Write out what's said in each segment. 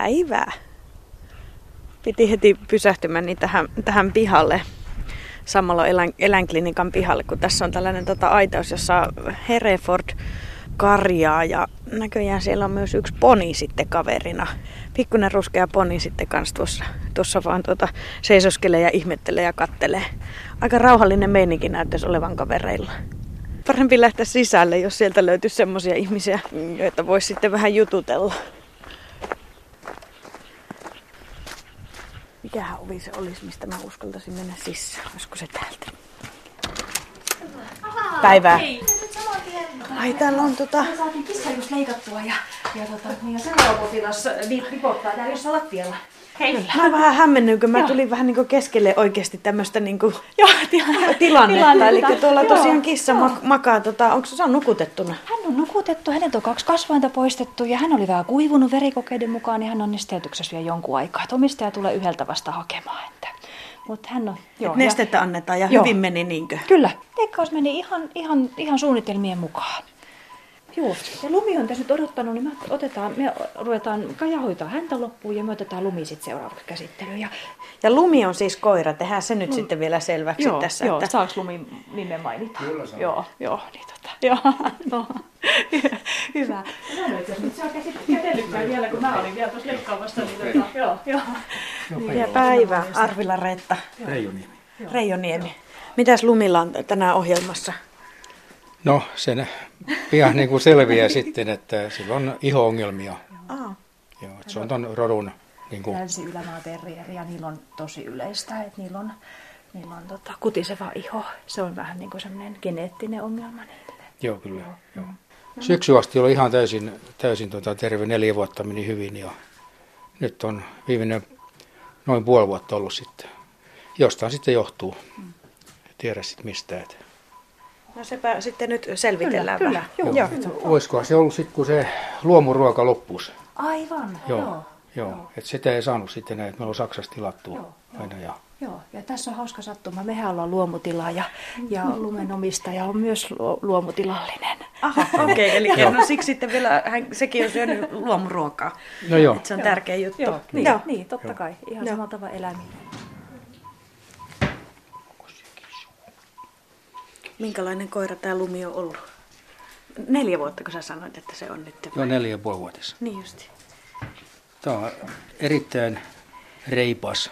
Päivää. Piti heti pysähtymään niin tähän, tähän pihalle, Sammalo eläin, eläinklinikan pihalle, kun tässä on tällainen tota, aitaus, jossa Hereford karjaa ja näköjään siellä on myös yksi poni sitten kaverina. Pikkunen ruskea poni sitten kanssa tuossa, tuossa vaan tuota, seisoskelee ja ihmettelee ja kattelee. Aika rauhallinen meininki näyttäisi olevan kavereilla. Parempi lähteä sisälle, jos sieltä löytyisi semmoisia ihmisiä, joita voisi sitten vähän jututella. Mikähän ovi se olisi, mistä mä uskaltaisin mennä sisään? Olisiko se täältä? Päivää. Hei. Ai täällä on tota... Me saatiin kissa just leikattua ja, ja, tota, niin seuraava potilas vipottaa täällä jossain lattialla. Hei. Mä oon vähän hämmennyt, kun mä tulin vähän niinku keskelle oikeasti tämmöistä niinku Joo, tilannetta. tilannetta. Eli tuolla Joo, tosiaan kissa joo. mak- makaa, tota, onko se on nukutettuna? Hän on nukutettu, hänet on kaksi kasvainta poistettu ja hän oli vähän kuivunut verikokeiden mukaan, niin hän on nesteytyksessä vielä jonkun aikaa. Että omistaja tulee yhdeltä vasta hakemaan. Että. Mutta hän on, joo, Et nestettä annetaan ja Joo. hyvin meni niinkö? Kyllä, leikkaus meni ihan, ihan, ihan suunnitelmien mukaan. Joo, ja Lumi on tässä nyt odottanut, niin me, otetaan, me ruvetaan Kaja hoitaa häntä loppuun ja me otetaan Lumi sitten seuraavaksi käsittelyyn. Ja, Ja Lumi on siis koira, tehdään se nyt sitten vielä selväksi joo, tässä. joo, että... saaks Lumi nimen mainita? Kyllä saa. Joo, joo, niin tota, joo, no, hyvä. En itse asiassa nyt saa käsitellytkään vielä, kun mä olin vielä tuossa leikkaamassa, niin tota, joo, joo. Ja päivä, Arvila Reetta, Reijoniemi. Reijoniemi. Mitäs Lumilla on tänään ohjelmassa? No, sen pian niin kuin selviää sitten, että sillä on iho-ongelmia. Aa, Joo, että se on ton rodun niin kuin, Länsi-Ylämaa terrieri ja niillä on tosi yleistä, että niillä on, niillä on tota, kutiseva iho. Se on vähän niin kuin semmoinen geneettinen ongelma niille. joo kyllä. Joo. Syksy asti oli ihan täysin, täysin tota, terve, neljä vuotta meni hyvin ja nyt on viimeinen noin puoli vuotta ollut sitten. Jostain sitten johtuu. En tiedä sitten mistä. Että. No sepä sitten nyt selvitellään Kyllä, vähän. kyllä, Joo. Että Olisikohan se ollut sitten, kun se luomuruoka loppuisi. Aivan, Joo, joo. joo. joo. Että sitä ei saanut sitten näin, että meillä on Saksasta tilattu Joo, aina. Ja, Joo, ja tässä on hauska sattuma. Mehän ollaan luomutila ja, ja lumenomistaja on myös luo- luomutilallinen. Aha, okei, okay, eli no siksi sitten vielä hän, sekin on syönyt luomuruokaa. no joo. Et se on tärkeä juttu. Joo, niin, Joo. niin totta Joo. kai. Ihan Joo. samalla tavalla eläimille. Minkälainen koira tämä Lumi on ollut? Neljä vuotta, kun sä sanoit, että se on nyt. Joo, neljä ja puoli vuotis. Niin justi. Tämä on erittäin reipas.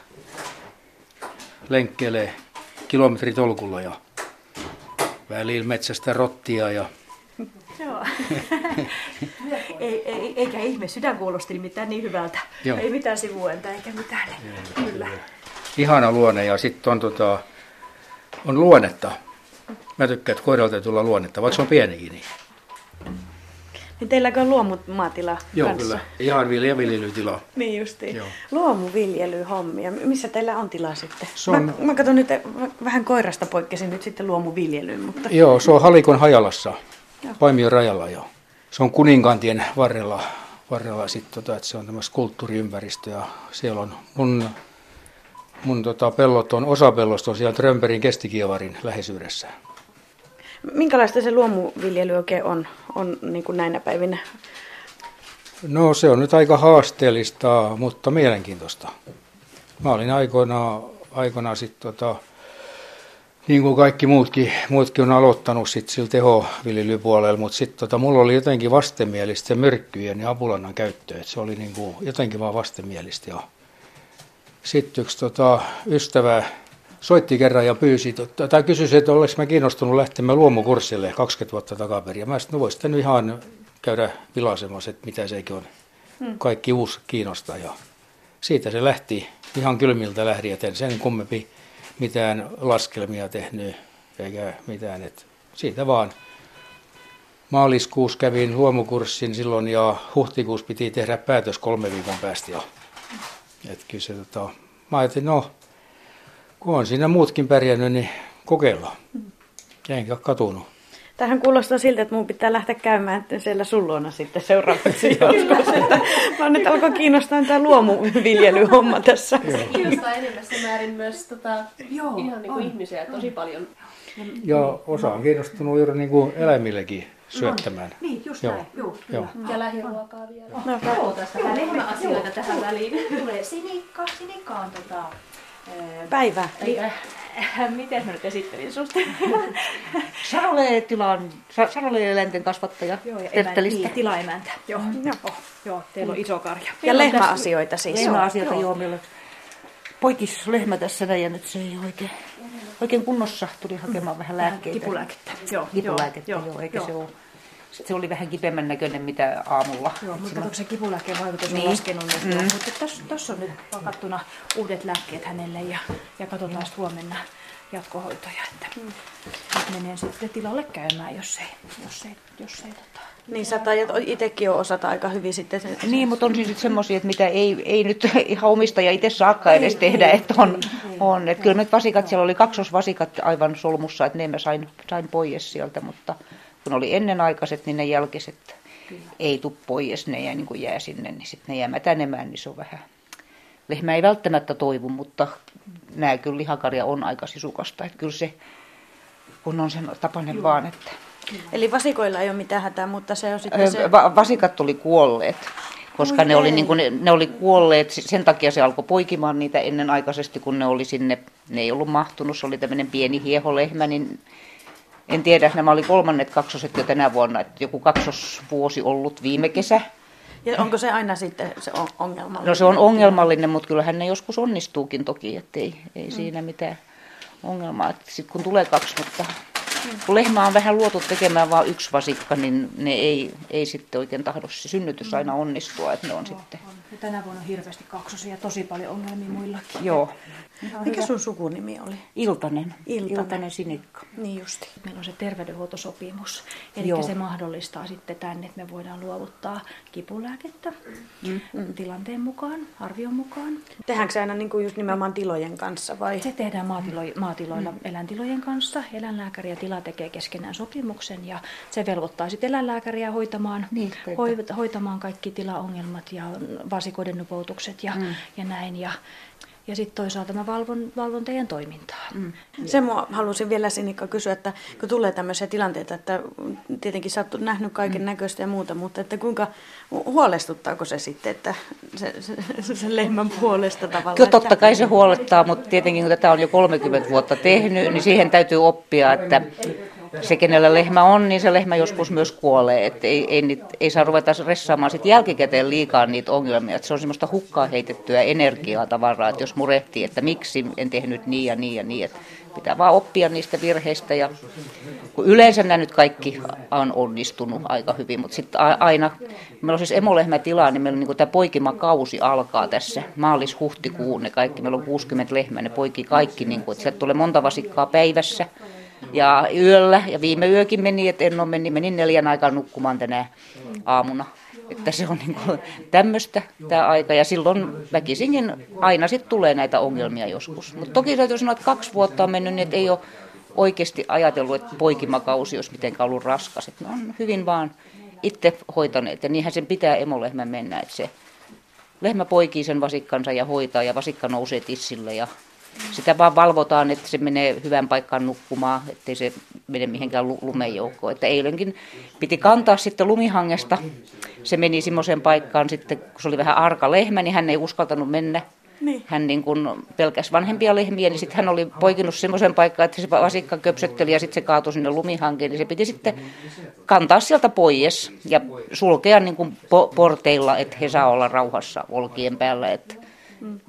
Lenkkelee kilometritolkulla ja välillä metsästä rottia ja Joo. ei, ei, eikä ihme, sydän kuulosti nimittäin niin hyvältä. Joo. Ei mitään sivuenta eikä mitään. Kyllä. ihana luonne ja sitten on, tota, on luonnetta. Mä tykkään, että koiralta täytyy tulla luonnetta, vaikka se on pienikin. Niin. Niin teilläkö on luomumaatila Joo, kanssa? kyllä. Ihan vilja viljelytila. Niin justiin. Joo. Luomuviljelyhommia. Missä teillä on tila sitten? Se on- Mä, mä katson nyt, mä vähän koirasta poikkesin nyt sitten luomuviljelyyn, mutta Joo, se on Halikon Hajalassa, Paimion rajalla jo. Se on kuninkantien varrella, varrella sit, tota, että se on tämmöistä kulttuuriympäristö ja siellä on mun, mun tota, pellot on, osa pellosta on siellä Trömperin kestikievarin läheisyydessä. minkälaista se luomuviljely oikein on, on niin kuin näinä päivinä? No se on nyt aika haasteellista, mutta mielenkiintoista. Mä olin aikoinaan, aikoinaan sit, tota, niin kuin kaikki muutkin, muutkin on aloittanut sit sillä tehoviljelypuolella, mutta sitten tota, mulla oli jotenkin vastenmielistä se myrkkyjen ja apulannan käyttö, että se oli niin kuin jotenkin vaan vastenmielistä. Ja sitten yksi tota, ystävä soitti kerran ja pyysi, tota, tai kysyi, että oliko mä kiinnostunut lähtemään luomukurssille 20 vuotta takaperin. Ja mä sanoin, no vois nyt ihan käydä vilaisemassa, että mitä sekin on. Kaikki uusi kiinnostaa. Ja siitä se lähti ihan kylmiltä lähdin, et en sen kummempi mitään laskelmia tehnyt eikä mitään. Et siitä vaan maaliskuussa kävin luomukurssin silloin ja huhtikuussa piti tehdä päätös kolme viikon päästä. Ja, et kyllä se, tota, mä ajattelin, no kun on siinä muutkin pärjännyt, niin kokeillaan. Enkä ole katunut. Tähän kuulostaa siltä, että mun pitää lähteä käymään siellä sun luona sitten seuraavaksi joskus. Että mä nyt alkoi kiinnostaa tämä luomuviljelyhomma tässä. Se kiinnostaa enemmässä määrin myös tota, Joo, ihan niin kuin ihmisiä tosi paljon. Ja osa on kiinnostunut juuri niin kuin eläimillekin syöttämään. Niin, just Joo. näin. Joo, Joo. Ja lähiruokaa vielä. No, joo, tästä vähän Lehmäasioita tähän väliin. Tulee sinikka. Sinikka on tota... ää, Päivä. Miten mä nyt esittelin susta? Sarole-tilan, Sa- Sarole-eläinten kasvattaja Joo, ja emän, niin, tilaemäntä. Joo, joo. Joo, teillä on iso karja. Ja lehmäasioita siis. Lehmäasioita, joo. Meillä on poikis lehmä tässä näin ja nyt se ei oikein, oikein kunnossa. Tuli hakemaan vähän lääkkeitä. Kipulääkettä. Joo, Kipulääkettä, joo, joo, eikä se ole. Se oli vähän kipemmän näköinen mitä aamulla. Joo, mutta katsotaan, se kipulääkkeen vaikutus on Niin. laskenut nyt. Mm. Mutta tässä on nyt pakattuna uudet lääkkeet hänelle ja, ja katsotaan sitten huomenna jatkohoitoja, että mm. nyt menee sitten tilalle käymään, jos ei, jos ei, jos ei tota. Niin sä tajat itsekin jo osata aika hyvin sitten. Se, Niin, mutta on siis semmoisia, että mitä ei, ei nyt ihan omistaja itse saakka edes tehdä, että on, on. Että kyllä nyt vasikat, siellä oli kaksosvasikat aivan solmussa, että ne mä sain, sain pois sieltä, mutta kun oli ennenaikaiset, niin ne jälkiset ei tuu pois, ne jää, niin kuin jää sinne, niin sitten ne jää mätänemään, niin se on vähän. Lehmä ei välttämättä toivu, mutta nämä kyllä lihakarja on aika sisukasta, että kyllä se, kun on sen tapainen vaan, että Eli vasikoilla ei ole mitään hätää, mutta se on sitten se... Va- vasikat oli kuolleet, koska ne oli, niin kuin, ne, ne oli kuolleet, sen takia se alkoi poikimaan niitä ennenaikaisesti, kun ne oli sinne, ne ei ollut mahtunut, se oli tämmöinen pieni hieholehmä, niin en tiedä, nämä oli kolmannet kaksoset jo tänä vuonna, että joku kaksosvuosi ollut viime kesä. Ja onko se aina sitten se on- ongelma? No se on ongelmallinen, mutta kyllähän ne joskus onnistuukin toki, että ei, ei siinä mitään ongelmaa. Sitten kun tulee kaksi, mutta kun lehmä on vähän luotu tekemään vain yksi vasikka, niin ne ei, ei sitten oikein tahdo se synnytys aina onnistua, että ne on sitten, Ja tänä vuonna on hirveästi kaksosia ja tosi paljon ongelmia muillakin. joo, Mikä sun sukunimi oli? iltanen, Iltanen. iltanen sinikka. Niin justi. Meillä on se terveydenhuoltosopimus, eli Joo. se mahdollistaa sitten tänne, että me voidaan luovuttaa kipulääkettä mm. tilanteen mukaan, arvion mukaan. Tehdäänkö se aina niin kuin just nimenomaan tilojen kanssa vai? Se tehdään maatilo, maatiloilla mm. eläintilojen kanssa. Eläinlääkäri ja tila tekee keskenään sopimuksen ja se velvoittaa sitten eläinlääkäriä hoitamaan, Niin, hoi, hoitamaan kaikki tilaongelmat ja vasikoiden nupoutukset ja, mm. ja näin. Ja, ja sitten toisaalta mä valvon, valvon teidän toimintaa. Mm. Se mua halusin vielä Sinikka kysyä, että kun tulee tämmöisiä tilanteita, että tietenkin sä oot nähnyt kaiken näköistä ja muuta, mutta että kuinka huolestuttaako se sitten, että se, se, se lehmän puolesta tavallaan? Kyllä totta kai se huolettaa, mutta tietenkin kun tätä on jo 30 vuotta tehnyt, niin siihen täytyy oppia, että se kenellä lehmä on, niin se lehmä joskus myös kuolee. Että ei, ei, niitä, ei saa ruveta ressaamaan sit jälkikäteen liikaa niitä ongelmia. Että se on semmoista hukkaa heitettyä energiaa tavaraa, että jos murehtii, että miksi en tehnyt niin ja niin ja niin. Että pitää vaan oppia niistä virheistä ja kun yleensä nämä nyt kaikki on onnistunut aika hyvin, mutta sitten aina, meillä on siis emolehmätilaa, niin meillä on niin tämä poikimakausi alkaa tässä maalis-huhtikuun, ne kaikki, meillä on 60 lehmää, ne poikii kaikki, niin kuin, että sieltä tulee monta vasikkaa päivässä ja yöllä, ja viime yökin meni, että en ole meni, menin neljän aikaan nukkumaan tänä aamuna. Että se on niin tämmöistä tämä aika ja silloin väkisinkin aina sitten tulee näitä ongelmia joskus. Mutta toki täytyy sanoa, että kaksi vuotta on mennyt, niin että ei ole oikeasti ajatellut, että poikimakausi olisi mitenkään ollut raskas. Että ne on hyvin vaan itse hoitaneet ja niinhän sen pitää emolehmän mennä, että se lehmä poikii sen vasikkansa ja hoitaa ja vasikka nousee tissille ja sitä vaan valvotaan, että se menee hyvän paikkaan nukkumaan, ettei se mene mihinkään lu- lumenjoukkoon. Että eilenkin piti kantaa sitten lumihangesta. Se meni semmoiseen paikkaan sitten, kun se oli vähän arka lehmä, niin hän ei uskaltanut mennä. Niin. Hän niin kuin pelkäsi vanhempia lehmiä, niin sitten hän oli poikinut semmoisen paikkaan, että se vasikka köpsötteli ja sitten se kaatui sinne lumihankeen, niin se piti sitten kantaa sieltä pois ja sulkea niin kuin po- porteilla, että he saa olla rauhassa olkien päällä, että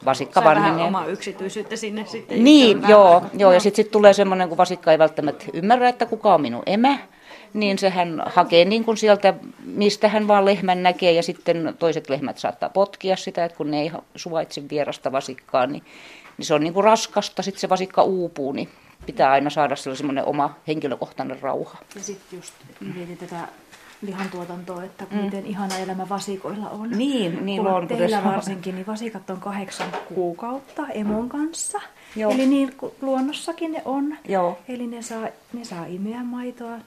vasikka Sai vähän vanhenee. omaa yksityisyyttä sinne sitten. Niin, joo, vähän- joo, ja sitten sit tulee semmoinen, kun vasikka ei välttämättä ymmärrä, että kuka on minun emä, niin sehän hakee niin kuin sieltä, mistä hän vaan lehmän näkee, ja sitten toiset lehmät saattaa potkia sitä, että kun ne ei suvaitse vierasta vasikkaa, niin, niin se on niin kuin raskasta, sitten se vasikka uupuu, niin pitää aina saada semmoinen oma henkilökohtainen rauha. Ja sitten just mietin tätä lihantuotantoa, että mm. miten ihana elämä vasikoilla on. Niin, niin Kun on, Teillä varsinkin, niin vasikat on kahdeksan kuukautta emon kanssa. Joo. Eli niin luonnossakin ne on. Joo. Eli ne saa, ne saa imeä maitoa.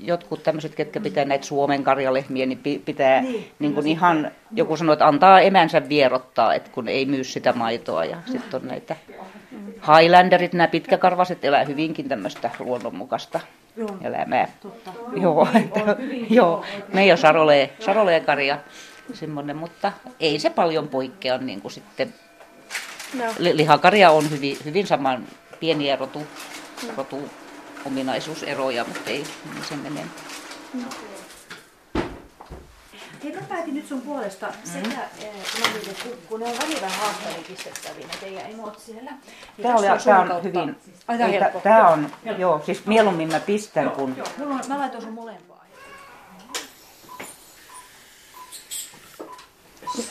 jotkut tämmöiset, ketkä pitää näitä Suomen karjalehmiä, niin pi- pitää Niin, niin, niin kuin ihan, joku sanoo, että antaa emänsä vierottaa, että kun ei myy sitä maitoa. Ja sitten on näitä Highlanderit, nämä pitkäkarvaset elää hyvinkin tämmöistä luonnonmukaista elämää. Joo, että, joo. Meidän Sarolee, Sarolee karja semmoinen, mutta ei se paljon poikkea niin kuin sitten. No. Li- Lihakarja on hyvin, hyvin saman pieniä rotu, rotu ominaisuuseroja, mutta ei niin sen enempää. Hei, mä päätin nyt sun puolesta sekä Laville kun ne on välillä vähän haastavia pistettäviä, ne teidän emot siellä. Niin Tämä, oli, tässä tämä sun on kautta- hyvin, Ai, tää on ei, helppo. tämä on, joo, siis mieluummin mä pistän, kun Mulla on, mä laitoin sun molempaa.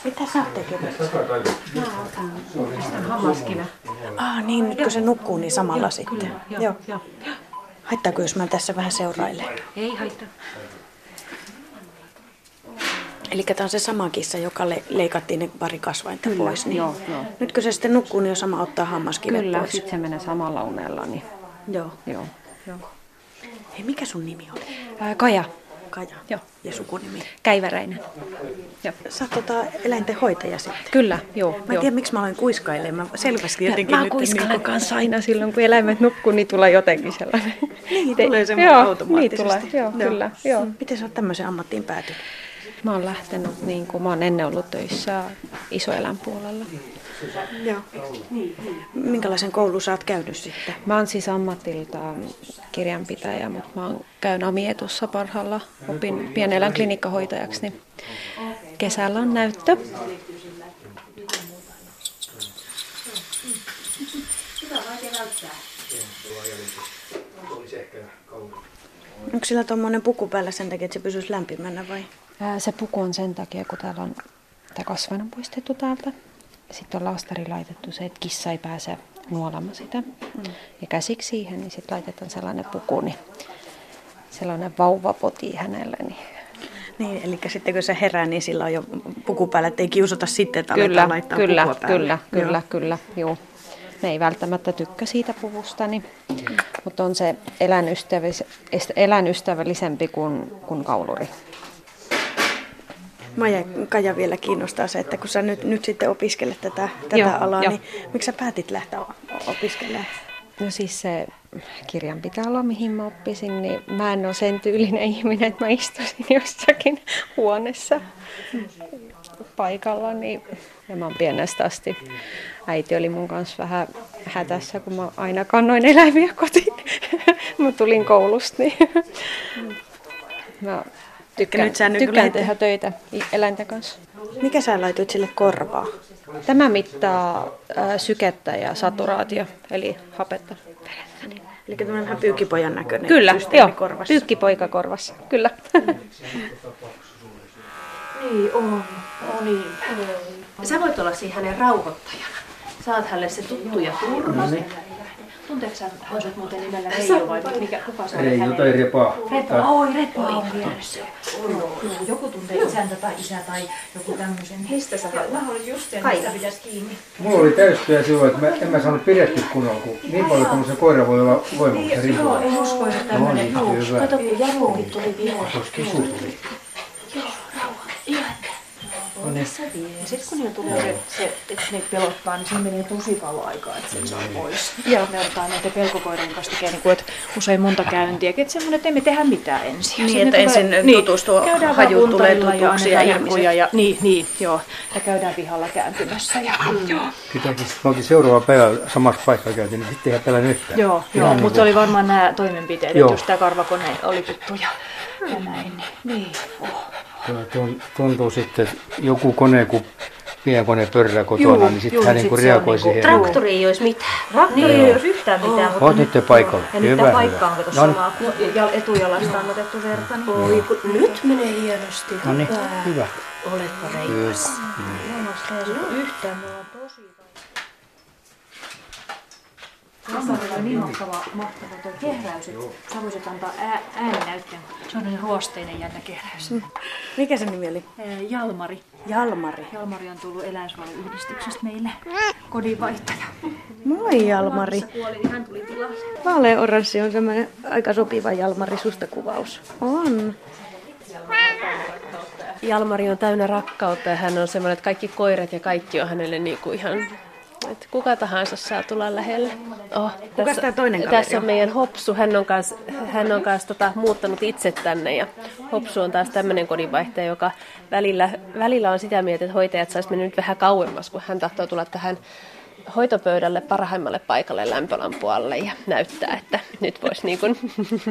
Mitä sä oot tekemässä? Hammaskive. Ah niin, nyt kun se nukkuu, niin samalla sitten. Joo. joo. Haittaako, jos mä tässä vähän seurailen? Ei haittaa. Eli tämä on se sama kissa, joka le- leikattiin ne pari kasvainta Kyllä, pois. Niin joo, joo. Nyt kun se sitten nukkuu, niin on sama ottaa hammaskivet Kyllä, pois. sitten se menee samalla unella. Niin, Joo. joo. Hei, mikä sun nimi oli? Ää, Kaja, Kaja. Joo. Ja sukunimi. Käiväräinen. Joo. Sä oot tota eläinten hoitaja sitten. Kyllä, joo. Mä en joo. tiedä, miksi mä aloin kuiskailemaan. Mä selvästi jotenkin mä nyt... kuiskailen niinku- kanssa aina silloin, kun eläimet nukkuu, niin tulee jotenkin sellainen. Niin, tulee semmoinen joo, automaattisesti. Niin tulee, joo, kyllä. Joo. Mm. Miten sä oot tämmöiseen ammattiin päätynyt? Mä oon lähtenyt, niin kuin mä oon ennen ollut töissä isoelän puolella. Joo. Minkälaisen koulun sä oot käynyt sitten? Mä oon siis ammatiltaan kirjanpitäjä, mutta mä oon käyn amietussa parhaalla. Opin pieneläin klinikkahoitajaksi, niin kesällä on näyttö. Onko sillä tuommoinen puku päällä sen takia, että se pysyisi lämpimänä vai? Ää, Se puku on sen takia, kun täällä on tämä kasvain on poistettu täältä. Sitten on laastari laitettu se, että kissa ei pääse nuolamaan sitä. Mm. Ja käsiksi siihen, niin sitten laitetaan sellainen puku, niin sellainen vauvapoti hänelle. Niin Niin, eli sitten kun se herää, niin sillä on jo puku päällä, että ei kiusata sitten, että kyllä, laittaa kyllä, pukua päälle. kyllä, kyllä, Joo. kyllä, joo. Ne ei välttämättä tykkää siitä puvusta, niin, mutta on se eläinystävällis- eläinystävällisempi kuin, kuin kauluri. Maija Kaja vielä kiinnostaa se, että kun sä nyt, nyt sitten opiskelet tätä, tätä Joo, alaa, joo. niin miksi sä päätit lähteä opiskelemaan? No siis se kirjanpitoala, mihin mä oppisin, niin mä en ole sen tyylinen ihminen, että mä istuisin jossakin huoneessa paikalla. Niin, ja mä oon pienestä asti. Äiti oli mun kanssa vähän hätässä, kun mä aina kannoin eläimiä kotiin. mä tulin koulusta, niin mä tykkään, nyt sä nykyään tykkään lähdet- tehdä töitä eläinten kanssa. Mikä sä laitoit sille korvaa? Tämä mittaa ää, sykettä ja saturaatio, eli hapetta. Eli tämmöinen vähän pyykkipojan näköinen Kyllä, joo. korvassa. Pyykkipoika korvassa, kyllä. Niin on. on niin. Sä voit olla siinä hänen rauhoittajana. Saat hänelle se tuttu ja turva. Tunteeko sä Hansut muuten nimellä Reijo vai mikä, kuka se oli Ei, hänen? jotain repaa. Repo, oi Repo on vieressä. Joo, joo, joku tuntee isäntä tai isä tai joku tämmöisen. Mistä sä haluat? Mä olin just sen, mistä pitäisi kiinni. Mulla oli täystyä silloin, että mä, en mä saanut pidetty kunnolla, kun niin paljon tämmöisen koira voi olla voimakasta Joo, rivoa. en uskoisi että tämmöinen. No niin. Kato, kun Jarukin tuli pihalle. Tuossa kisu tuli. Ja sitten kun niillä tulee se, se että ne pelottaa, niin siinä menee tosi kauan aikaa, että sen saa pois. Joo. Ne ottaa näitä pelkokoirien kanssa tekee niin kuin, että usein monta käyntiä, että semmoinen, että emme tehdä mitään ensin. Niin, Sitten että ne ensin tutustuu, käydään hajut vaan tulee ja tutuksi ja herkkuja ja, niin, niin, joo. Ja käydään pihalla kääntymässä. Ja, joo, Pitääkin, me oltiin seuraava päivä samassa paikkaa käytiin, niin sitten ei pelännyt yhtään. joo, joo. Ihan mutta se oli varmaan nämä toimenpiteet, Joo. että jos tämä karvakone oli tuttu ja, ja näin. Niin, oh. Tuntuu sitten, että joku kone, kun pienkone pörrää kotona, Juu, niin sitten hän sit niin se on reagoi niinku- siihen. Traktori ei olisi mitään. Traktori ei olisi yhtään mitään, mutta Oot nyt paikalla. Ja nyt Hyvä, tämä hyvä. paikka on kato No niin. samaa. No, ja etujalasta on otettu verta. Niin. Oi, kun nyt menee hienosti. No niin, hyvä. Oletpa reipas. Yhtään, mulla on tosi Kasarilla on niin mahtava, mahtava tuo kehräys, että sä voisit antaa ää, ääninäytteen. Se on niin ruosteinen jännä kehräys. Mm. Mikä se nimi oli? Jalmari. Jalmari. Jalmari on tullut eläinsuojeluyhdistyksestä meille kodinvaihtaja. Moi Jalmari. Kuoli, niin hän tuli tilalle. Oranssi on semmoinen aika sopiva Jalmari susta kuvaus. On. Jalmari on täynnä rakkautta ja hän on semmoinen, että kaikki koirat ja kaikki on hänelle niin kuin ihan, että kuka tahansa saa tulla lähelle. Oh, Kuka tässä, tää toinen kaveri Tässä on meidän Hopsu, hän on kans, hän on kans tota, muuttanut itse tänne ja Hopsu on taas tämmöinen kodinvaihtaja, joka välillä, välillä on sitä mieltä, että hoitajat saisi mennä nyt vähän kauemmas, kun hän tahtoo tulla tähän hoitopöydälle parhaimmalle paikalle lämpölampualle ja näyttää, että nyt voisi niin kuin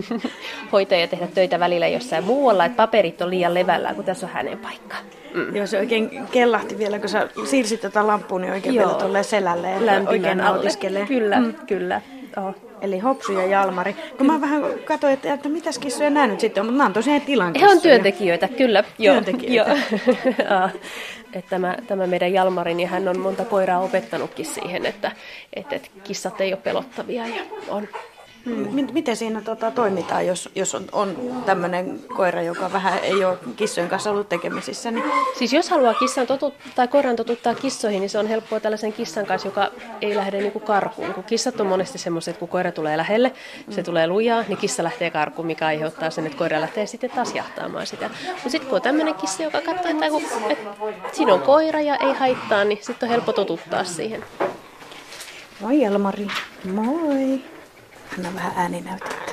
hoitaja tehdä töitä välillä jossain muualla, että paperit on liian levällään, kun tässä on hänen paikka. Mm. Joo, se oikein kellahti vielä, kun sä siirsit tätä lampua, niin oikein Joo. vielä selälle, Lämpimän oikein nautiskelee. Kyllä, mm. kyllä. Oh. Eli Hopsu ja Jalmari. Kun mä vähän katsoin, että, että mitäs kissoja nämä nyt sitten on, mutta nämä on tosiaan tilan He on kissoja. työntekijöitä, kyllä. Joo, Työntekijöitä. Joo. Että tämä, tämä meidän Jalmari, niin hän on monta koiraa opettanutkin siihen, että, että, että kissat ei ole pelottavia ja on Mm. Mi- Miten siinä tota, toimitaan, jos, jos on, on tämmöinen koira, joka vähän ei ole kissojen kanssa ollut tekemisissä? Niin... Siis jos haluaa kissan totut, tai koiran totuttaa kissoihin, niin se on helppoa tällaisen kissan kanssa, joka ei lähde niin kuin karkuun. Kun kissat on monesti semmoiset, että kun koira tulee lähelle, se tulee lujaa, niin kissa lähtee karkuun, mikä aiheuttaa sen, että koira lähtee sitten taas jahtaamaan sitä. Mutta sitten kun on tämmöinen kissa, joka katsoo, että, kun, että siinä on koira ja ei haittaa, niin sitten on helppo totuttaa siihen. Moi Jalmari. Moi. Anna vähän ääninäytettä.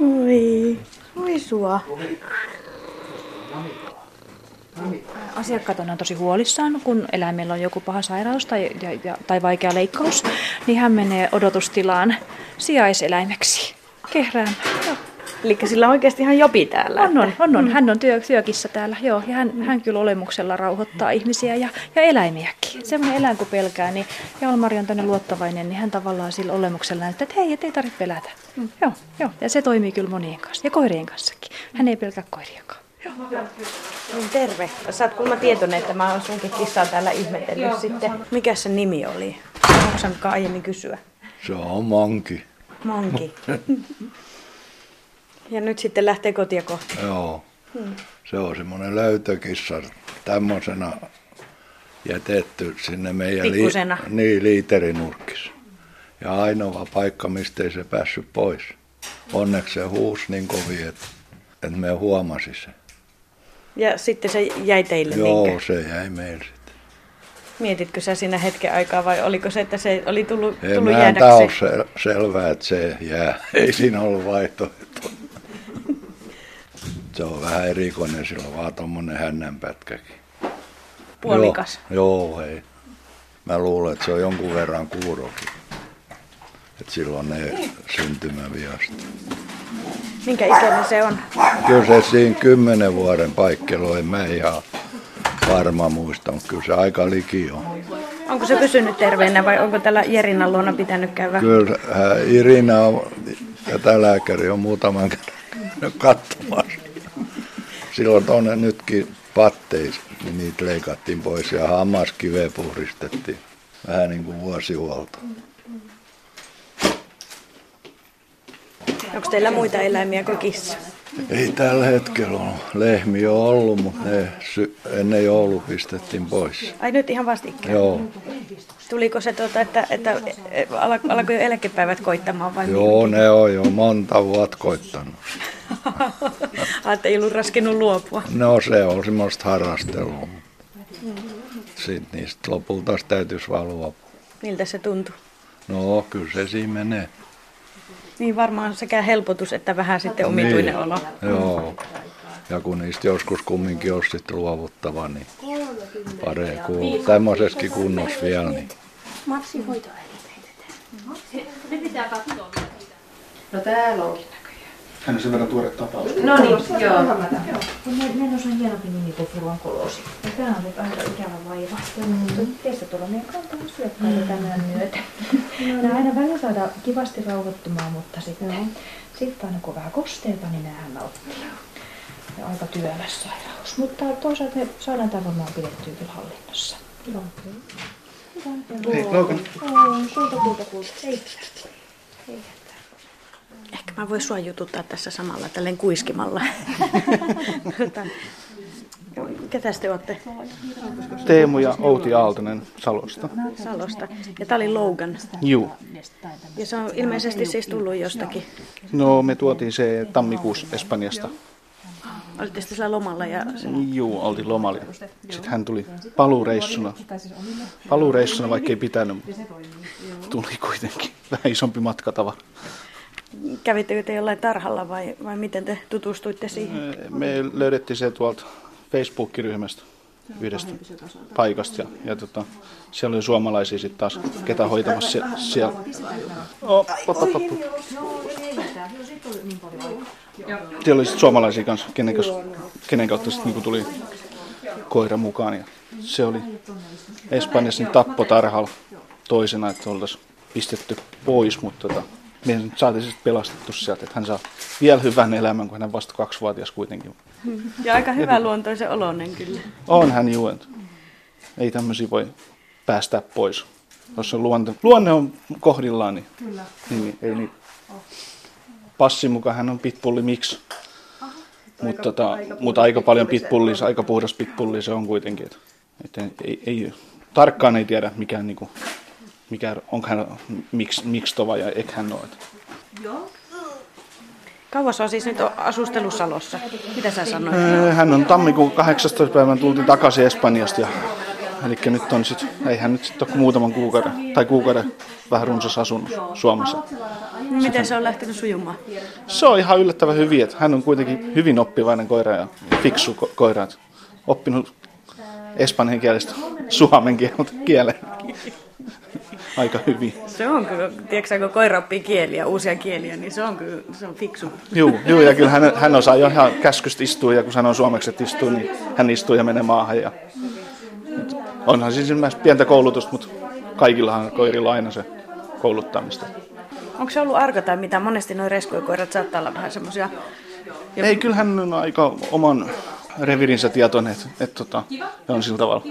Oi, oi sua. Asiakkaat on tosi huolissaan, kun eläimellä on joku paha sairaus tai, ja, ja, tai vaikea leikkaus, niin hän menee odotustilaan sijaiseläimeksi kehräämään. Joo. Eli sillä on oikeasti ihan jopi täällä. On, on, on, on. Hän on työ, työkissä täällä, joo. Ja hän, hän kyllä olemuksella rauhoittaa ihmisiä ja, ja eläimiäkin. Semmoinen eläin kun pelkää, niin Jalmari on tänne luottavainen, niin hän tavallaan sillä olemuksella näyttää, että hei, et ei tarvitse pelätä. Mm. Joo, joo. Ja se toimii kyllä monien kanssa ja koirien kanssakin. Hän ei pelkää koiriakaan. Joo. Niin terve. Sä oot kuulemma tietoinen, että mä oon sunkin kissaa täällä ihmetellyt sitten. Mikä se nimi oli? Onko aiemmin kysyä? Se on manki. Manki. ja nyt sitten lähtee kotia kohti. Joo. Se on semmoinen löytökissa tämmöisenä jätetty sinne meidän Pikkusena. niin, liiterinurkissa. Ja ainoa paikka, mistä ei se päässyt pois. Onneksi se huusi niin kovin, että, että me huomasi sen. Ja sitten se jäi teille Joo, niinkö? se jäi meille. Mietitkö sä siinä hetken aikaa vai oliko se, että se oli tullut, tullut ole jäädäksi? sel- selvää, että se jää. Ei siinä ollut vaihtoehto. Se on vähän erikoinen, sillä on vaan tommonen hännänpätkäkin. Puolikas. Joo, joo, ei. Mä luulen, että se on jonkun verran kuurokin. Että silloin ne syntymäviasta. Minkä ikäinen se on? Kyllä se siinä kymmenen vuoden paikkelo, en mä ihan varma muista, mutta kyllä se aika liki on. Onko se pysynyt terveenä vai onko tällä Jerinan luona pitänyt käydä? Kyllä äh, Irina on, ja tämä lääkäri on muutaman kerran katsomassa. Silloin tuonne nytkin patteis, niin niitä leikattiin pois ja hammaskiveä puhdistettiin. Vähän niin kuin vuosihuolto. Onko teillä muita eläimiä kuin kissa? Ei tällä hetkellä ole. Lehmi on ollut, mutta ne sy- ennen joulu pistettiin pois. Ai nyt ihan vastikään. Joo, Tuliko se, tuota, että, että alkoi jo eläkepäivät koittamaan vai joo ne on jo monta vuotta koittanut. Että ei ollut raskenut luopua. No se on semmoista harrastelua. Sitten niistä lopulta täytyisi valvoa. Miltä se tuntui? No kyllä se siinä menee. Niin varmaan sekä helpotus että vähän sitten omituinen Niin. olo. Joo. Ja kun niistä joskus kumminkin olisi sitten luovuttava, niin paree kuin tämmöisessäkin kunnossa vielä. Niin. No täällä on. Hän on sen verran tuore tapaus. No niin, joo. Meillä on hienompi nimi kuin Furuan kolosi. Ja tämä on nyt aika ikävä vaiva. Mm. Teistä tulla meidän kantaa syökkäitä mm. tämän myötä. Nämä aina välillä saada kivasti rauhoittumaan, mutta sitten, sitten aina kun vähän kosteita, niin näähän nauttii. Ja aika työläs sairaus. Mutta toisaalta me saadaan tämä varmaan pidettyä kyllä hallinnassa. Joo. Hei, Logan. Sulta kulta kulta. Ei. Ehkä mä voin sua jututtaa tässä samalla tälleen kuiskimalla. Tota, Ketä te olette? Teemu ja Outi Aaltonen Salosta. Salosta. Ja tää oli Logan. Juu. Ja se on ilmeisesti siis tullut jostakin. No me tuotiin se tammikuussa Espanjasta. Olitte sitten sillä lomalla ja. Juu, oltiin lomalla. Sitten hän tuli paluureissuna. Paluureissuna, vaikka ei pitänyt, tuli kuitenkin vähän isompi matkatava. Kävittekö te jollain tarhalla vai, vai miten te tutustuitte siihen? Me löydettiin se tuolta Facebook-ryhmästä yhdestä paikasta ja, ja tota, siellä oli suomalaisia sitten taas, ketä hoitamassa sie, siellä. Oh, pop, pop, pop. Siellä oli sit suomalaisia kanssa, kenen, kanssa- kenen kautta sit niinku tuli koira mukaan. Ja se oli Espanjassa niin tappotarhalla toisena, että oltaisiin pistetty pois, mutta tota, me nyt saatiin sitten pelastettu sieltä, että hän saa vielä hyvän elämän, kun hän on vasta kaksivuotias kuitenkin. Ja aika hyvä luontoisen oloinen kyllä. On hän juu, ei tämmöisiä voi päästää pois. Jos se luonto, luonne on kohdillaan, niin, niin ei niitä. Passin mukaan hän on pitbulli miksi. Mutta tota, mut aika paljon pitbullia, aika puhdas pitbulli se on kuitenkin. Et, et ei, ei, tarkkaan ei tiedä mikä, niinku, mikä onko hän miksi, miksi tova ja eikö hän Kauas on siis nyt asustellut Salossa. Mitä sä sanoit? Öö, Hän on tammikuun 18. päivän tultiin takaisin Espanjasta ja Eli nyt on sit, ei hän nyt sitten ole muutaman kuukauden, tai kuukauden vähän runsas asunut Suomessa. Miten se on lähtenyt sujumaan? Se on ihan yllättävän hyvin, että hän on kuitenkin hyvin oppivainen koira ja fiksu ko- koira. että Oppinut espanjan kielestä suomen kiel- kielen aika hyvin. Se on kyllä, tiedätkö kun koira oppii kieliä, uusia kieliä, niin se on kyllä, se on fiksu. Juu, juu ja kyllä hän, hän osaa jo ihan käskystä istua ja kun sanoo suomeksi, että istuu, niin hän istuu ja menee maahan. Ja, onhan siis pientä koulutusta, mutta kaikillahan koirilla aina se kouluttamista. Onko se ollut arka tai mitä? Monesti nuo reskuikoirat saattaa olla vähän semmoisia... Ei, kyllä hän on aika oman revirinsä tietoinen, että, että tota, ja on sillä tavalla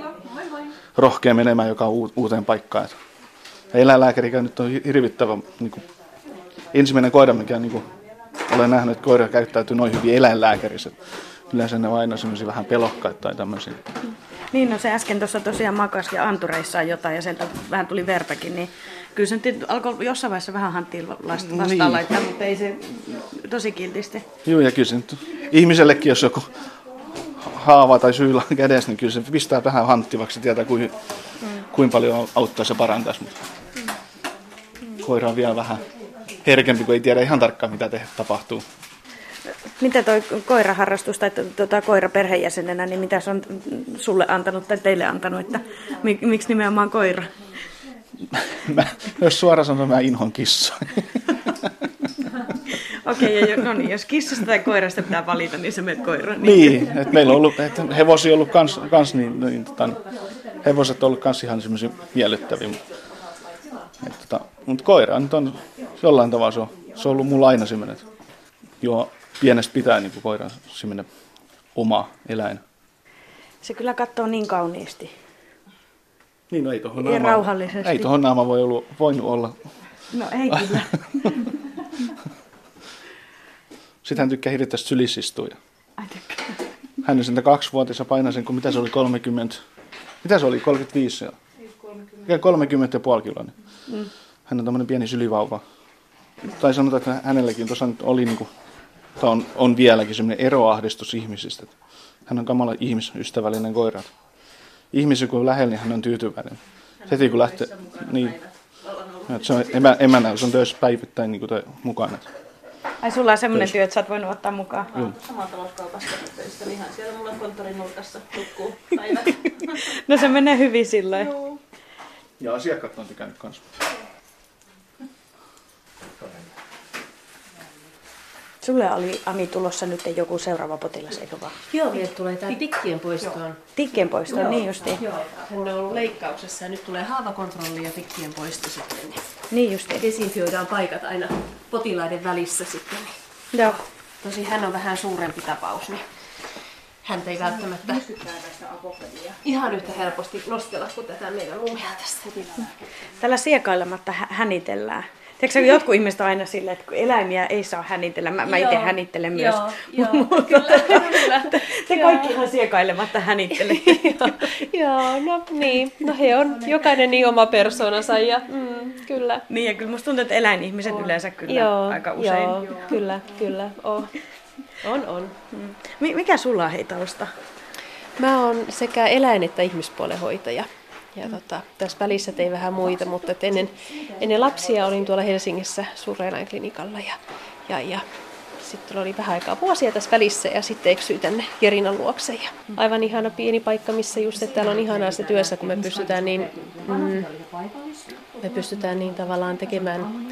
rohkea menemään joka uuteen paikkaan. Että eläinlääkäri nyt on hirvittävä niin kuin, ensimmäinen koira, mikä niin kuin, olen nähnyt, että koira käyttäytyy noin hyvin eläinlääkärissä. Yleensä ne on aina semmoisia vähän pelokkaita tai tämmöisiä. Niin, no se äsken tuossa tosiaan makas ja antureissaan jotain ja sieltä vähän tuli vertakin, niin kyllä se nyt alkoi jossain vaiheessa vähän hanttiin vastaan Niin. niin. laittaa, mutta ei se tosi kiltisti. Joo, ja kyllä se nyt ihmisellekin, jos joku haava tai syyllä on kädessä, niin kyllä se pistää vähän hanttivaksi ja tietää, kuin, kuinka paljon auttaa se parantaisi. Mutta koira on vielä vähän herkempi, kun ei tiedä ihan tarkkaan, mitä te tapahtuu. Mitä toi koiraharrastus tai tuota, koira perheenjäsenenä, niin mitä se on sulle antanut tai teille antanut, että mi- miksi nimenomaan koira? Mä, jos suoraan sanon, mä inhon kissoja. Okei, okay, no niin, jos kissasta tai koirasta pitää valita, niin se menet koira. niin, että meillä on ollut, että hevosia on ollut kans, kans niin, niin tota, hevoset on ollut kans ihan semmoisia miellyttäviä. Mutta, että, tota, mutta koira nyt on jollain tavalla, se on, se on ollut mulla aina semmoinen, että joo, pienestä pitää niin koira semmoinen oma eläin. Se kyllä katsoo niin kauniisti. Niin, no ei tohon Ja naama, rauhallisesti. ei tohon naama voi ollut, voinut olla. No ei kyllä. Sitten hän tykkää hirveästi sylissä istua. ja Ai tykkää. Hän on sen kaksivuotias ja painaa sen, kun mitä se oli, 30, mitä se oli, 35 ja 30, 30 ja puoli kiloa. Niin. Mm. Hän on tämmöinen pieni sylivauva. Tai sanotaan, että hänelläkin tuossa nyt oli, niin kuin, tai on, on vieläkin semmoinen eroahdistus ihmisistä. Hän on kamala ihmisystävällinen koira. Ihmisiä kun on lähellä, niin hän on tyytyväinen. Heti kun lähtee, niin, että se on emä, emänä, se on töissä päivittäin niin kuin mukana. Ai sulla on semmoinen työ, että sä oot voinut ottaa mukaan. Joo. Samatalouskaupassa töissä, niin ihan siellä mulla konttorin nurkassa nukkuu päivät. No se menee hyvin sillä Ja asiakkaat on tykännyt kanssa. Sulle oli Ami tulossa nyt joku seuraava potilas, eikö vaan? Joo, meille tulee tämä tikkien poistoon. Tikkien poisto, niin justiin. Joo, hän on ollut leikkauksessa ja nyt tulee haavakontrolli ja tikkien poisto sitten. Niin Niin justiin. desinfioidaan paikat aina potilaiden välissä sitten. Niin. Joo. Tosi hän on vähän suurempi tapaus, niin häntä ei välttämättä ihan yhtä helposti nostella kuin tätä meidän lumia tästä. Tällä siekailematta hä- hänitellään. Tiedätkö, jotkut ihmiset on aina silleen, että kun eläimiä ei saa hänitellä, mä, mä itse hänittelen myös. Joo, joo, kyllä, kyllä. Te kaikki ihan siekailematta hänittele. Joo, no niin. No he on jokainen niin oma persoonansa ja mm, kyllä. niin, ja kyllä musta tuntuu, että eläinihmiset yleensä kyllä joo, aika usein. Joo, kyllä, kyllä. On, on. on. Mi- Mikä sulla on hei tausta? Mä oon sekä eläin- että ihmispuolen hoitaja. Ja tota, tässä välissä tein vähän muita, mutta ennen, ennen lapsia olin tuolla Helsingissä suureläinklinikalla ja, ja, ja sitten oli vähän aikaa vuosia tässä välissä ja sitten eksyin tänne Jerinan luokse. Ja aivan ihana pieni paikka, missä just, että täällä on ihanaa se työssä, kun me pystytään niin, mm, me pystytään niin tavallaan tekemään,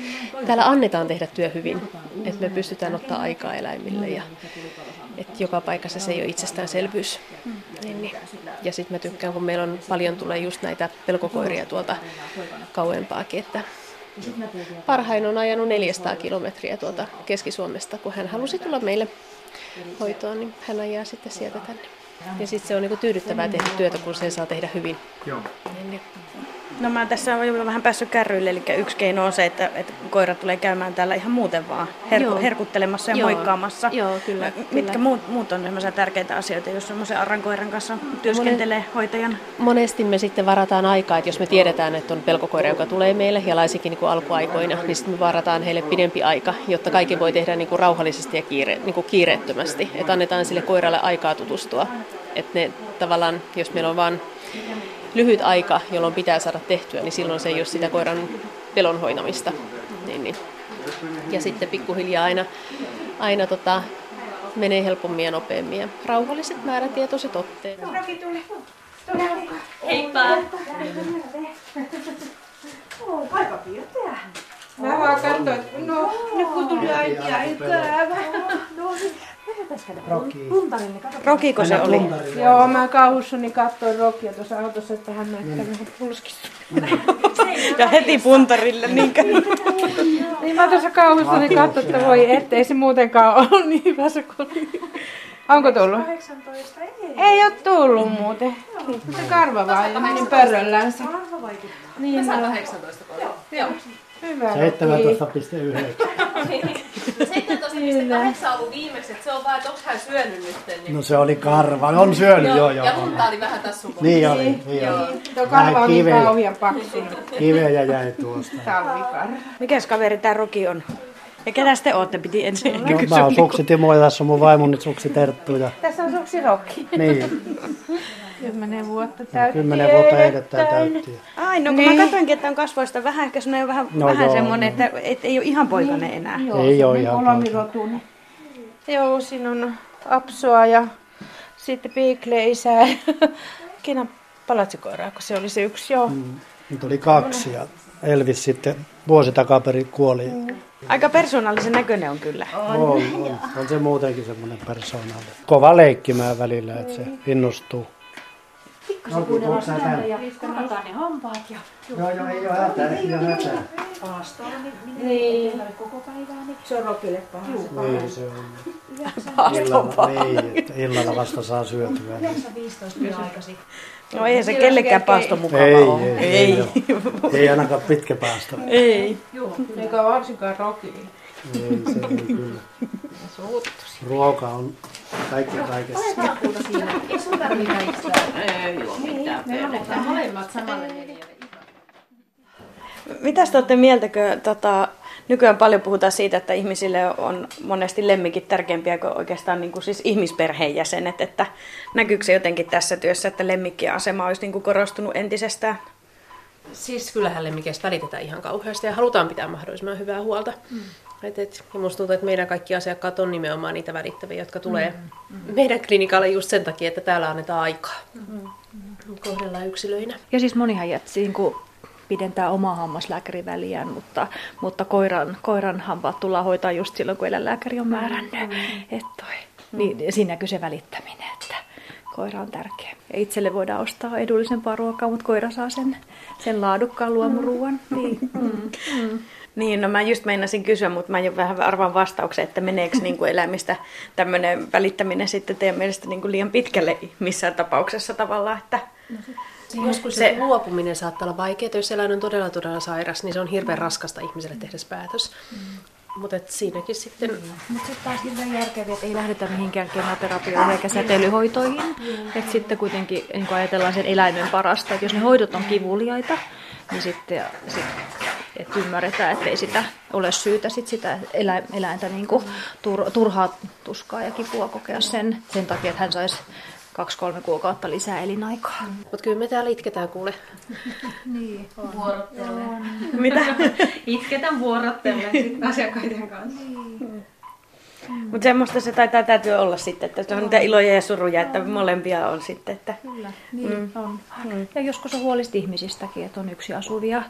täällä annetaan tehdä työ hyvin, että me pystytään ottaa aikaa eläimille ja että joka paikassa se ei ole itsestäänselvyys. Niin, niin. Ja sitten mä tykkään, kun meillä on paljon tulee just näitä pelkokoiria tuolta kauempaakin, että parhain on ajanut 400 kilometriä tuolta Keski-Suomesta, kun hän halusi tulla meille hoitoon, niin hän ajaa sitten sieltä tänne. Ja sitten se on niinku tyydyttävää tehdä työtä, kun sen saa tehdä hyvin. Niin, niin. No mä tässä olen jo vähän päässyt kärryille, eli yksi keino on se, että, että koira tulee käymään täällä ihan muuten vaan her- Joo. herkuttelemassa ja Joo. moikkaamassa. Joo, kyllä, Mitkä kyllä. muut, muut on sellaisia tärkeitä asioita, jos semmoisen arrankoiran kanssa työskentelee hoitajan? Monesti me sitten varataan aikaa, että jos me tiedetään, että on pelkokoira, joka tulee meille, ja laisinkin niin kuin alkuaikoina, niin sitten me varataan heille pidempi aika, jotta kaikki voi tehdä niin kuin rauhallisesti ja kiire, niin kuin kiireettömästi. Että annetaan sille koiralle aikaa tutustua. Että ne tavallaan, jos meillä on vain lyhyt aika, jolloin pitää saada tehtyä, niin silloin se ei ole sitä koiran pelon hoitamista. Niin, niin. Ja sitten pikkuhiljaa aina, aina tota, menee helpommin ja nopeammin. Ja rauhalliset määrätietoiset otteet. Heippa! Mä vaan katsoin, että no, nyt kun tuli ei käävä. Rokiko se oli? Joo, mä kauhussani katsoin Rokia tuossa autossa, että hän näyttää vähän pulskista. Ja heti puntarille, niinkö? Niin mä tuossa kauhussani katsoin, että voi ettei se muutenkaan ollut niin hyvässä kuin oli. Onko tullut? 18, ei. Ei ole tullut muuten. Se karva vaan ja meni pörröllänsä. Niin, no. 18 Joo. Hyvä. 17,9. 17,8 on ollut viimeksi, että se on vaan, että onko hän syönyt nyt. Niin. No se oli karva. On syönyt, joo, joo. Ja lunta oli vähän tässä sun Niin oli, niin oli. Tuo karva on niin kauhean paksu nyt. Kiveä jäi tuosta. Talvikarva. Mikäs kaveri tää Roki on? Ja ketä te ootte, piti ensin No, mä oon Suksi Timo ja tässä on mun vaimoni Suksi Terttu. Ja, Tässä on suksi Rokki. niin, Kymmenen vuotta täytti. kymmenen vuotta edettää täytti. Ai, no kun niin. mä katsoinkin, että on kasvoista vähän, ehkä semmoinen vähän, No vähän joo, semmoinen, että et ei ole ihan poikainen enää. Ei oo ihan. Kolmirotuinen. Joo, siinä on apsoa ja sitten piikle isää. Kiinan palatsikoiraa, kun se oli se yksi, joo. Nyt oli kaksi ja Elvis sitten vuosi takaperin kuoli. Aika persoonallisen näköinen on kyllä. On, on, on se muutenkin semmoinen persoonallinen. Kova leikkimään välillä, että se innostuu. No, onko sä täällä? Kukataan ne hampaat ja Joo, joo, ei ole hätää, ei ole hätää. Niin. koko päivää. Niin. Se on Rokille paha. Niin, se on. Illalla, niin, että illalla vasta saa syötyä. 15 aikaisin. No eihän se kellekään paasto mukava Ei, ole. ei, ei, ole. ei ainakaan pitkä päästä. ei. Eikä varsinkaan Rokille. Ei, se ei kyllä. Ruoka on kaikki kaikessa. Maakuuta siinä. Ei sun tarvitse väistää. Ei juo mitään. Me annetaan molemmat samalle neliölle. Mitäs te olette mieltäkö, tota, nykyään paljon puhutaan siitä, että ihmisille on monesti lemmikit tärkeämpiä kuin oikeastaan niin kuin siis ihmisperheenjäsenet, että näkyykö se jotenkin tässä työssä, että lemmikkien asema olisi niin kuin korostunut entisestään? Siis kyllähän lemmikeistä välitetään ihan kauheasti ja halutaan pitää mahdollisimman hyvää huolta. Mm. Et, et, ja musta tuntuu, että meidän kaikki asiakkaat on nimenomaan niitä välittäviä, jotka tulee mm. meidän klinikalle just sen takia, että täällä annetaan aikaa. Mm. Kohdellaan yksilöinä. Ja siis monihan jätsi niin kuin pidentää omaa hammaslääkärin väliään, mutta, mutta koiran, koiran hampaat tullaan hoitaa just silloin, kun eläinlääkäri on määrännyt. Mm. Et toi. Niin, siinä näkyy se välittäminen, että koira on tärkeä. Ja itselle voidaan ostaa edullisempaa ruokaa, mutta koira saa sen, sen laadukkaan luomuruuan. Mm. Niin, no mä just meinasin kysyä, mutta mä jo vähän arvaan vastauksen, että meneekö niin kuin eläimistä tämmöinen välittäminen sitten teidän mielestä niin kuin liian pitkälle missään tapauksessa tavallaan, että Joskus se luopuminen saattaa olla vaikeaa. Jos eläin on todella todella sairas, niin se on hirveän raskasta ihmiselle tehdä se päätös. Mutta siinäkin sitten... Mutta sitten taas hirveän järkeviä, että ei lähdetä mihinkään kemoterapioihin eikä säteilyhoitoihin. Että sitten kuitenkin niin ajatellaan sen eläimen parasta, että jos ne hoidot on kivuliaita, niin sitten sit, että ymmärretään, että ei sitä ole syytä sit sitä elä, eläintä niin kuin tur, turhaa tuskaa ja kipua kokea sen, sen takia, että hän saisi kaksi-kolme kuukautta lisää elinaikaa. Mutta kyllä me täällä itketään kuule. Niin, Vuorottelen. Mitä? Itketään vuorottelen asiakkaiden kanssa. Mutta semmoista se taitaa täytyy olla sitten, että se on niitä iloja ja suruja, että molempia on sitten. Että... Kyllä, niin mm. on. Ja joskus on huolista ihmisistäkin, että on yksi asuvia,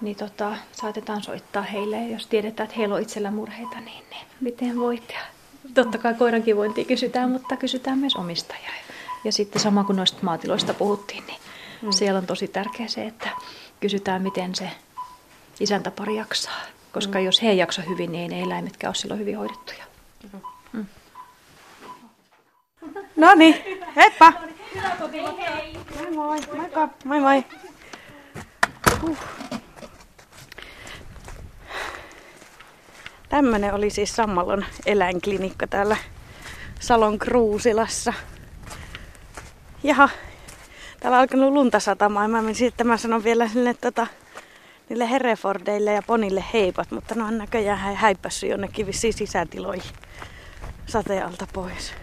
niin tota, saatetaan soittaa heille, ja jos tiedetään, että heillä on itsellä murheita, niin, niin miten voit. Ja totta kai koiran kivointia kysytään, mutta kysytään myös omistajaa. Ja sitten sama kuin noista maatiloista puhuttiin, niin mm. siellä on tosi tärkeää se, että kysytään, miten se isäntäpari jaksaa. Koska mm. jos he ei jaksa hyvin, niin ei ne eläimetkään ole silloin hyvin hoidettuja. Mm. No niin, heippa! Moi moi, moikka, moi moi. Uh. Tämmönen oli siis Sammalon eläinklinikka täällä Salon Kruusilassa. Jaha, täällä on alkanut lunta satamaan. Mä menisin, että mä sanon vielä sinne tota, niille Herefordeille ja Ponille heipat, mutta ne on näköjään häippässyt jonnekin vissiin sisätiloihin sateen alta pois.